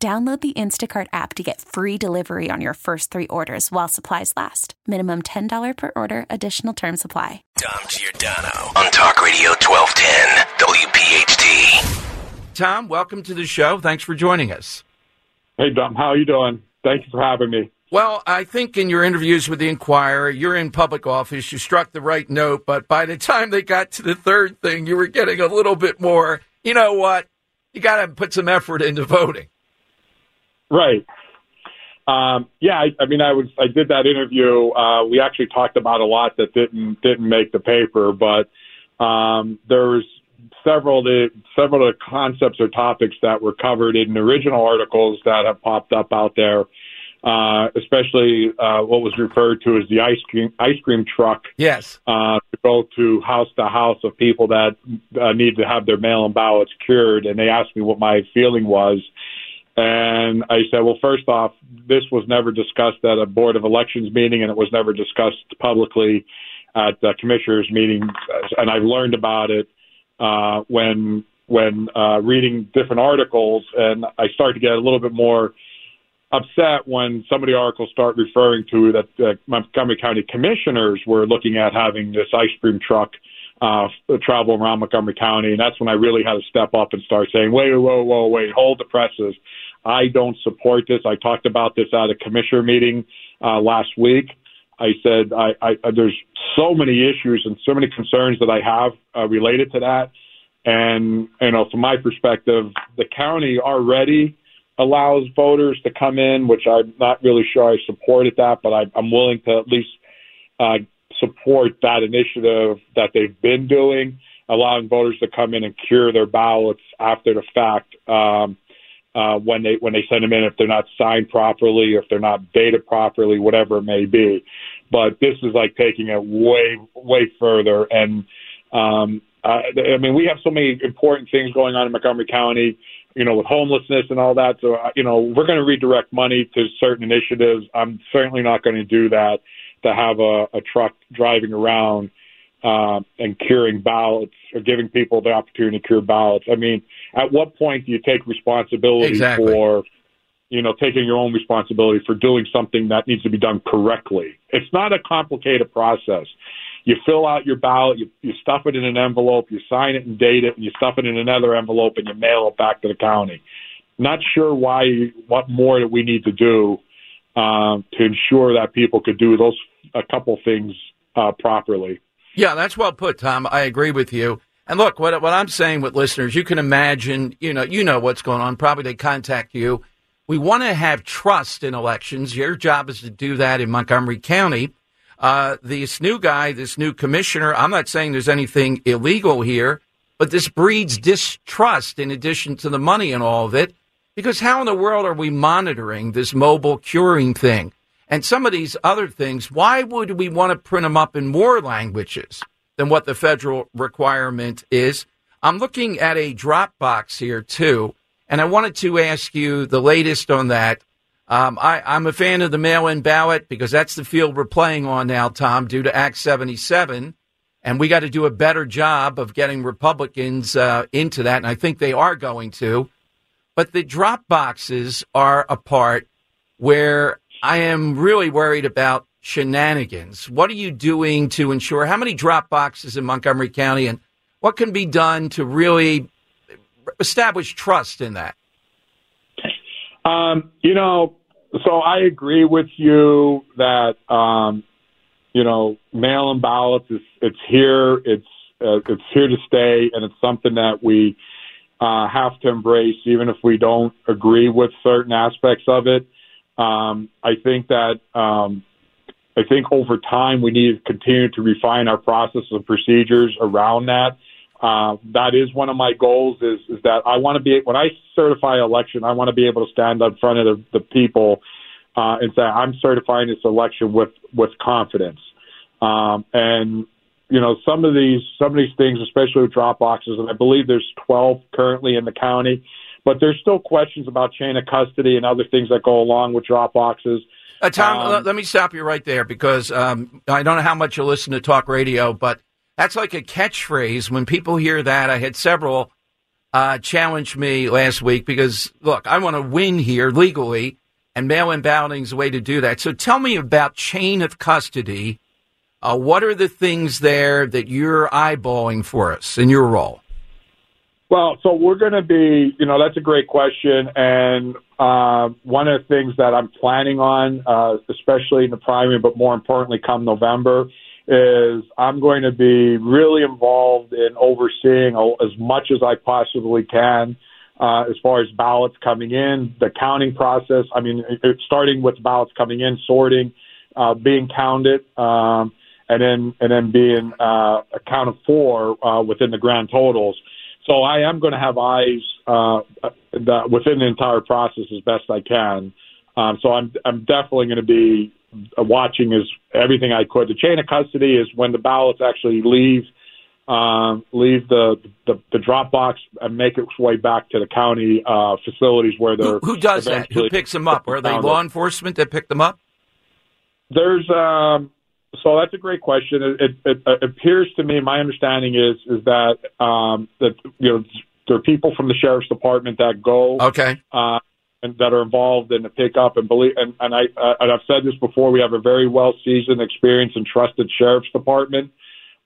Download the Instacart app to get free delivery on your first three orders while supplies last. Minimum $10 per order, additional term supply. Dom Giordano on Talk Radio 1210, WPHT. Tom, welcome to the show. Thanks for joining us. Hey, Tom, how are you doing? Thank you for having me. Well, I think in your interviews with the Inquirer, you're in public office, you struck the right note, but by the time they got to the third thing, you were getting a little bit more, you know what? You got to put some effort into voting. Right. Um, yeah, I, I mean, I was I did that interview. Uh, we actually talked about a lot that didn't didn't make the paper, but um, there was several the several of the concepts or topics that were covered in original articles that have popped up out there. Uh, especially uh, what was referred to as the ice cream ice cream truck. Yes. Uh, to go to house to house of people that uh, need to have their mail-in ballots cured, and they asked me what my feeling was. And I said, well, first off, this was never discussed at a Board of Elections meeting, and it was never discussed publicly at the commissioners' meeting. And I've learned about it uh, when when uh, reading different articles, and I start to get a little bit more upset when some of the articles start referring to that uh, Montgomery County commissioners were looking at having this ice cream truck uh, travel around Montgomery County, and that's when I really had to step up and start saying, "Wait, whoa, whoa, wait, hold the presses." I don't support this. I talked about this at a commissioner meeting uh, last week. I said I, I, there's so many issues and so many concerns that I have uh, related to that. And you know, from my perspective, the county already allows voters to come in, which I'm not really sure I supported that, but I, I'm willing to at least uh, support that initiative that they've been doing, allowing voters to come in and cure their ballots after the fact. Um, uh, when they when they send them in if they're not signed properly, or if they're not dated properly, whatever it may be. But this is like taking it way way further. And um, I, I mean, we have so many important things going on in Montgomery County, you know, with homelessness and all that. So uh, you know, we're going to redirect money to certain initiatives. I'm certainly not going to do that to have a, a truck driving around uh, and curing ballots or giving people the opportunity to cure ballots. I mean, at what point do you take responsibility exactly. for, you know, taking your own responsibility for doing something that needs to be done correctly? It's not a complicated process. You fill out your ballot, you, you stuff it in an envelope, you sign it and date it, and you stuff it in another envelope and you mail it back to the county. Not sure why, what more that we need to do um, to ensure that people could do those a couple things uh, properly. Yeah, that's well put, Tom. I agree with you. And look, what, what I'm saying with listeners, you can imagine, you know, you know what's going on. Probably they contact you. We want to have trust in elections. Your job is to do that in Montgomery County. Uh, this new guy, this new commissioner, I'm not saying there's anything illegal here, but this breeds distrust in addition to the money and all of it. Because how in the world are we monitoring this mobile curing thing? And some of these other things, why would we want to print them up in more languages than what the federal requirement is? I'm looking at a drop box here too, and I wanted to ask you the latest on that. Um, I, am a fan of the mail-in ballot because that's the field we're playing on now, Tom, due to Act 77, and we got to do a better job of getting Republicans uh, into that, and I think they are going to. But the drop boxes are a part where I am really worried about shenanigans. What are you doing to ensure how many drop boxes in Montgomery County and what can be done to really establish trust in that? Um, you know, so I agree with you that um, you know mail-in ballots is it's here, it's uh, it's here to stay, and it's something that we uh, have to embrace, even if we don't agree with certain aspects of it. Um, I think that um, I think over time we need to continue to refine our processes and procedures around that. uh, that is one of my goals. Is is that I want to be when I certify election, I want to be able to stand up in front of the, the people uh, and say I'm certifying this election with with confidence. Um, and you know some of these some of these things, especially with drop boxes, and I believe there's 12 currently in the county, but there's still questions about chain of custody and other things that go along with drop boxes. Uh, Tom, um, let me stop you right there because um, I don't know how much you listen to talk radio, but that's like a catchphrase. When people hear that, I had several uh, challenge me last week because, look, I want to win here legally, and mail in balloting is a way to do that. So tell me about chain of custody. Uh, what are the things there that you're eyeballing for us in your role? Well, so we're going to be, you know, that's a great question. And uh, one of the things that I'm planning on, uh, especially in the primary, but more importantly, come November, is I'm going to be really involved in overseeing as much as I possibly can uh, as far as ballots coming in, the counting process. I mean, it, starting with ballots coming in, sorting, uh, being counted, um, and then and then being uh, accounted for uh, within the grand totals. So I am going to have eyes uh, the, within the entire process as best I can. Um, so I'm I'm definitely going to be watching is everything I could. The chain of custody is when the ballots actually leave um, leave the, the the drop box and make its way back to the county uh, facilities where they're. Who, who does that? Who picks them up? Are they law enforcement that pick them up? There's um, so that's a great question. It, it, it, appears to me, my understanding is is that um, that you know there are people from the sheriff's department that go. Okay. Uh, and that are involved in the pickup and believe and, and I uh, and I've said this before. We have a very well seasoned, experienced, and trusted sheriff's department,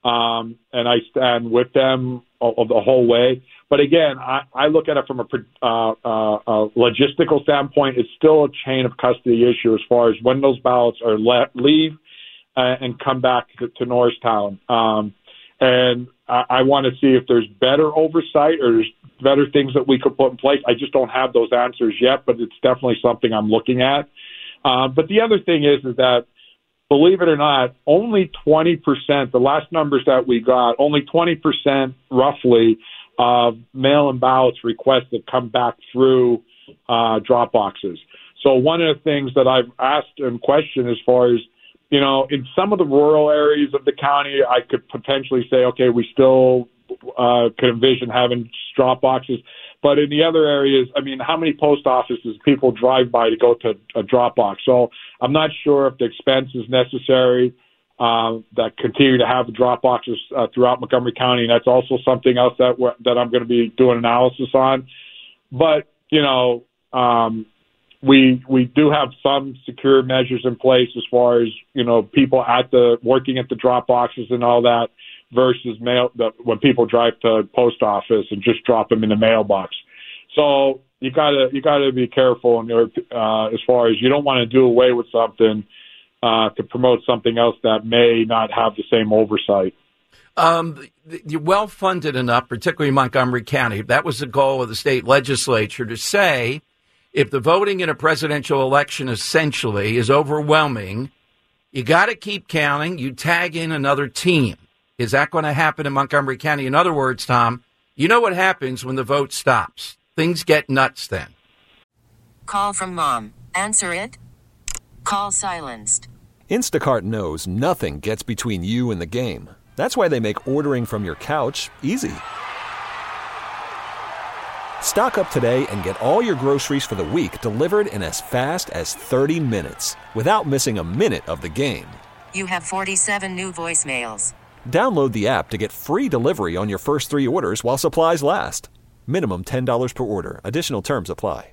um, and I stand with them of the whole way. But again, I, I look at it from a uh, uh, uh, logistical standpoint. It's still a chain of custody issue as far as when those ballots are let leave uh, and come back to, to Norristown. Um, and I, I want to see if there's better oversight or there's better things that we could put in place. I just don't have those answers yet, but it's definitely something I'm looking at. Uh, but the other thing is, is that believe it or not, only 20%, the last numbers that we got, only 20% roughly of mail in ballots requested come back through uh, drop boxes. So one of the things that I've asked and questioned as far as you know, in some of the rural areas of the county, I could potentially say, okay, we still uh, could envision having drop boxes. But in the other areas, I mean, how many post offices people drive by to go to a drop box? So I'm not sure if the expense is necessary uh, that continue to have drop boxes uh, throughout Montgomery County. And that's also something else that that I'm going to be doing analysis on. But you know, um, we we do have some secure measures in place as far as you know people at the working at the drop boxes and all that versus mail the, when people drive to post office and just drop them in the mailbox. So you gotta you gotta be careful and uh, as far as you don't want to do away with something uh, to promote something else that may not have the same oversight. Um, you're well funded enough, particularly Montgomery County. That was the goal of the state legislature to say if the voting in a presidential election essentially is overwhelming, you got to keep counting. You tag in another team. Is that going to happen in Montgomery County? In other words, Tom, you know what happens when the vote stops. Things get nuts then. Call from mom. Answer it. Call silenced. Instacart knows nothing gets between you and the game. That's why they make ordering from your couch easy. Stock up today and get all your groceries for the week delivered in as fast as 30 minutes without missing a minute of the game. You have 47 new voicemails. Download the app to get free delivery on your first three orders while supplies last. Minimum $10 per order. Additional terms apply.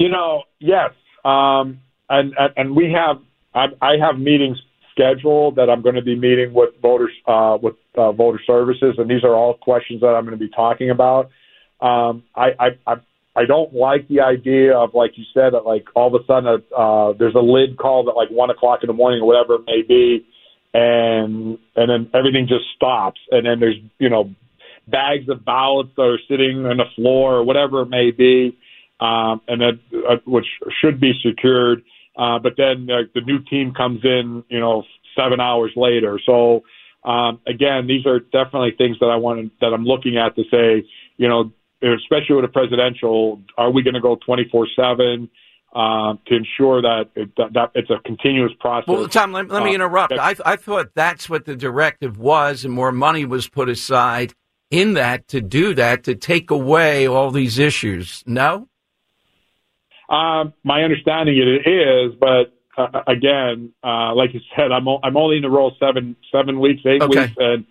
You know, yes. Um, and, and, and we have, I, I have meetings schedule that I'm going to be meeting with voters uh, with uh, voter services, and these are all questions that I'm going to be talking about. Um, I, I, I I don't like the idea of like you said that like all of a sudden uh, there's a lid called at like one o'clock in the morning or whatever it may be, and and then everything just stops, and then there's you know bags of ballots that are sitting on the floor or whatever it may be, um, and that uh, which should be secured uh, but then uh, the new team comes in, you know, seven hours later. So um, again, these are definitely things that I want that I'm looking at to say, you know, especially with a presidential, are we going to go 24 seven? Um, to ensure that, it, that, that it's a continuous process. Well, Tom, let, let me Uh, interrupt. I, I thought that's what the directive was, and more money was put aside in that to do that to take away all these issues. No. Um, my understanding it is, but uh, again, uh, like you said, I'm o- I'm only in the role seven seven weeks, eight Okay. weeks, and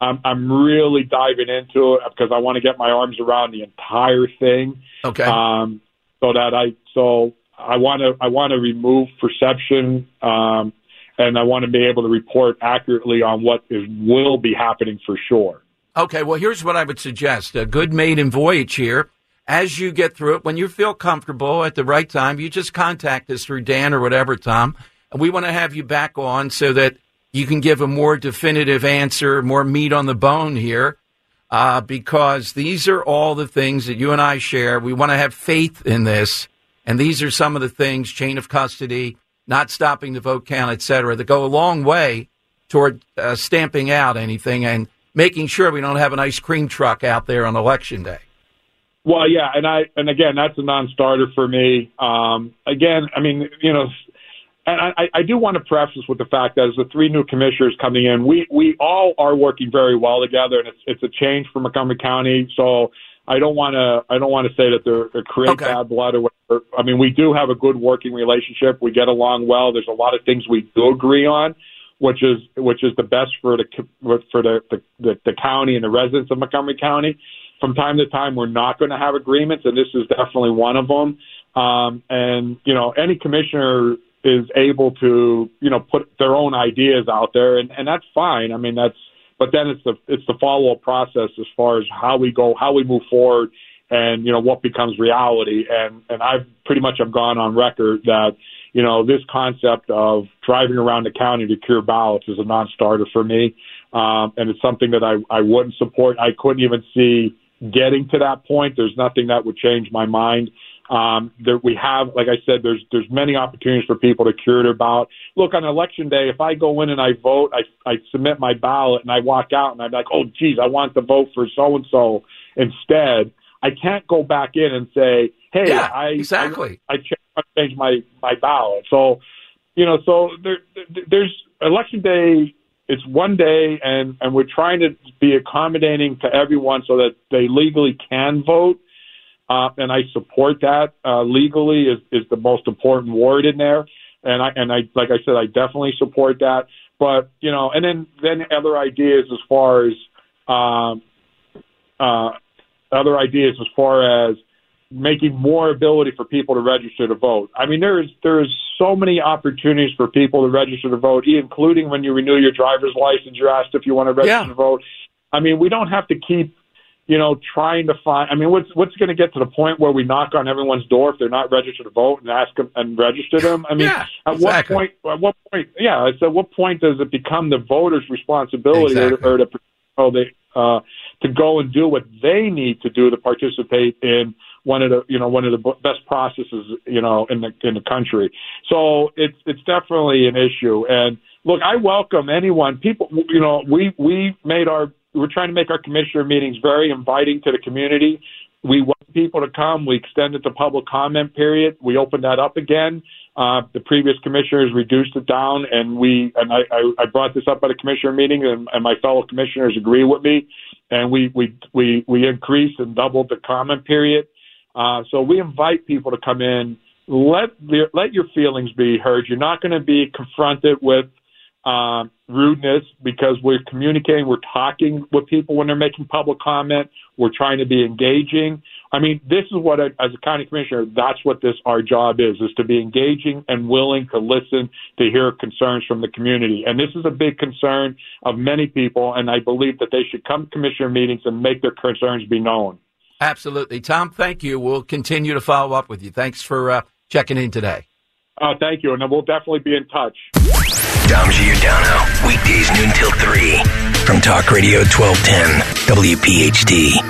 I'm I'm really diving into it because I want to get my arms around the entire thing. Okay. Um, so that I so I want to I want to remove perception, um, and I want to be able to report accurately on what is will be happening for sure. Okay, well, here's what I would suggest a good maiden voyage here. As you get through it, when you feel comfortable at the right time, you just contact us through Dan or whatever, Tom. And we want to have you back on so that you can give a more definitive answer, more meat on the bone here, uh, because these are all the things that you and I share. We want to have faith in this. And these are some of the things chain of custody, not stopping the vote count, et cetera, that go a long way toward uh, stamping out anything and making sure we don't have an ice cream truck out there on election day. Well, yeah, and I and again, that's a non-starter for me. Um, again, I mean, you know, and I, I do want to preface with the fact that as the three new commissioners coming in, we we all are working very well together, and it's it's a change for Montgomery County. So I don't want to I don't want to say that they're, they create Okay. bad blood or whatever. I mean, we do have a good working relationship. We get along well. There's a lot of things we do agree on, which is which is the best for the for the the, the, the county and the residents of Montgomery County from time to time we're not going to have agreements, and this is definitely one of them. Um, and you know, any commissioner is able to you know put their own ideas out there, and, and that's fine. I mean, that's but then it's the it's the follow up process as far as how we go, how we move forward, and you know what becomes reality. And and I've pretty much have gone on record that you know this concept of driving around the county to cure ballots is a non-starter for me, um, and it's something that I I wouldn't support. I couldn't even see getting to that point. There's nothing that would change my mind. Um, there, we have, like I said, there's there's many opportunities for people to cure their ballot. Look, on election day, if I go in and I vote, I I submit my ballot and I walk out and I'm like, oh, geez, I want to vote for so and so instead. I can't go back in and say, hey, Yeah, I exactly. I, I I changed my my ballot. So, you know, so there there's election day. It's one day, and and we're trying to be accommodating to everyone so that they legally can vote. Uh, and I support that. Uh, legally is, is the most important word in there. And I, and I, like I said, I definitely support that. But, you know, and then, then other ideas as far as, um, uh, other ideas as far as making more ability for people to register to vote. I mean, there is, there is so many opportunities for people to register to vote, including when you renew your driver's license, you're asked if you want to register Yeah. to vote. I mean, we don't have to keep you know, trying to find. I mean, what's what's going to get to the point where we knock on everyone's door if they're not registered to vote and ask them and register them? I mean, Yeah, at exactly. what point? At what point? Yeah, it's at what point does it become the voters' responsibility Exactly. or, or to oh, they uh, to go and do what they need to do to participate in one of the you know one of the best processes you know in the in the country. So it's it's definitely an issue. And look, I welcome anyone. People, you know, we we made our we're trying to make our commissioner meetings very inviting to the community. We want people to come. We extended the public comment period. We opened that up again. Uh, the previous commissioners reduced it down, and we and I, I, I brought this up at a commissioner meeting, and, and my fellow commissioners agree with me. And we we we we increased and doubled the comment period. Uh, so we invite people to come in. Let let your feelings be heard. You're not going to be confronted with um, rudeness because we're communicating, we're talking with people when they're making public comment. We're trying to be engaging. I mean, this is what, I, as a county commissioner, that's what this our job is: is to be engaging and willing to listen to hear concerns from the community. And this is a big concern of many people, and I believe that they should come to commissioner meetings and make their concerns be known. Absolutely. Tom, thank you. We'll continue to follow up with you. Thanks for uh, checking in today. Uh, thank you, and we'll definitely be in touch. Dom Giordano. Weekdays noon till 3. From Talk Radio 1210. WPHT.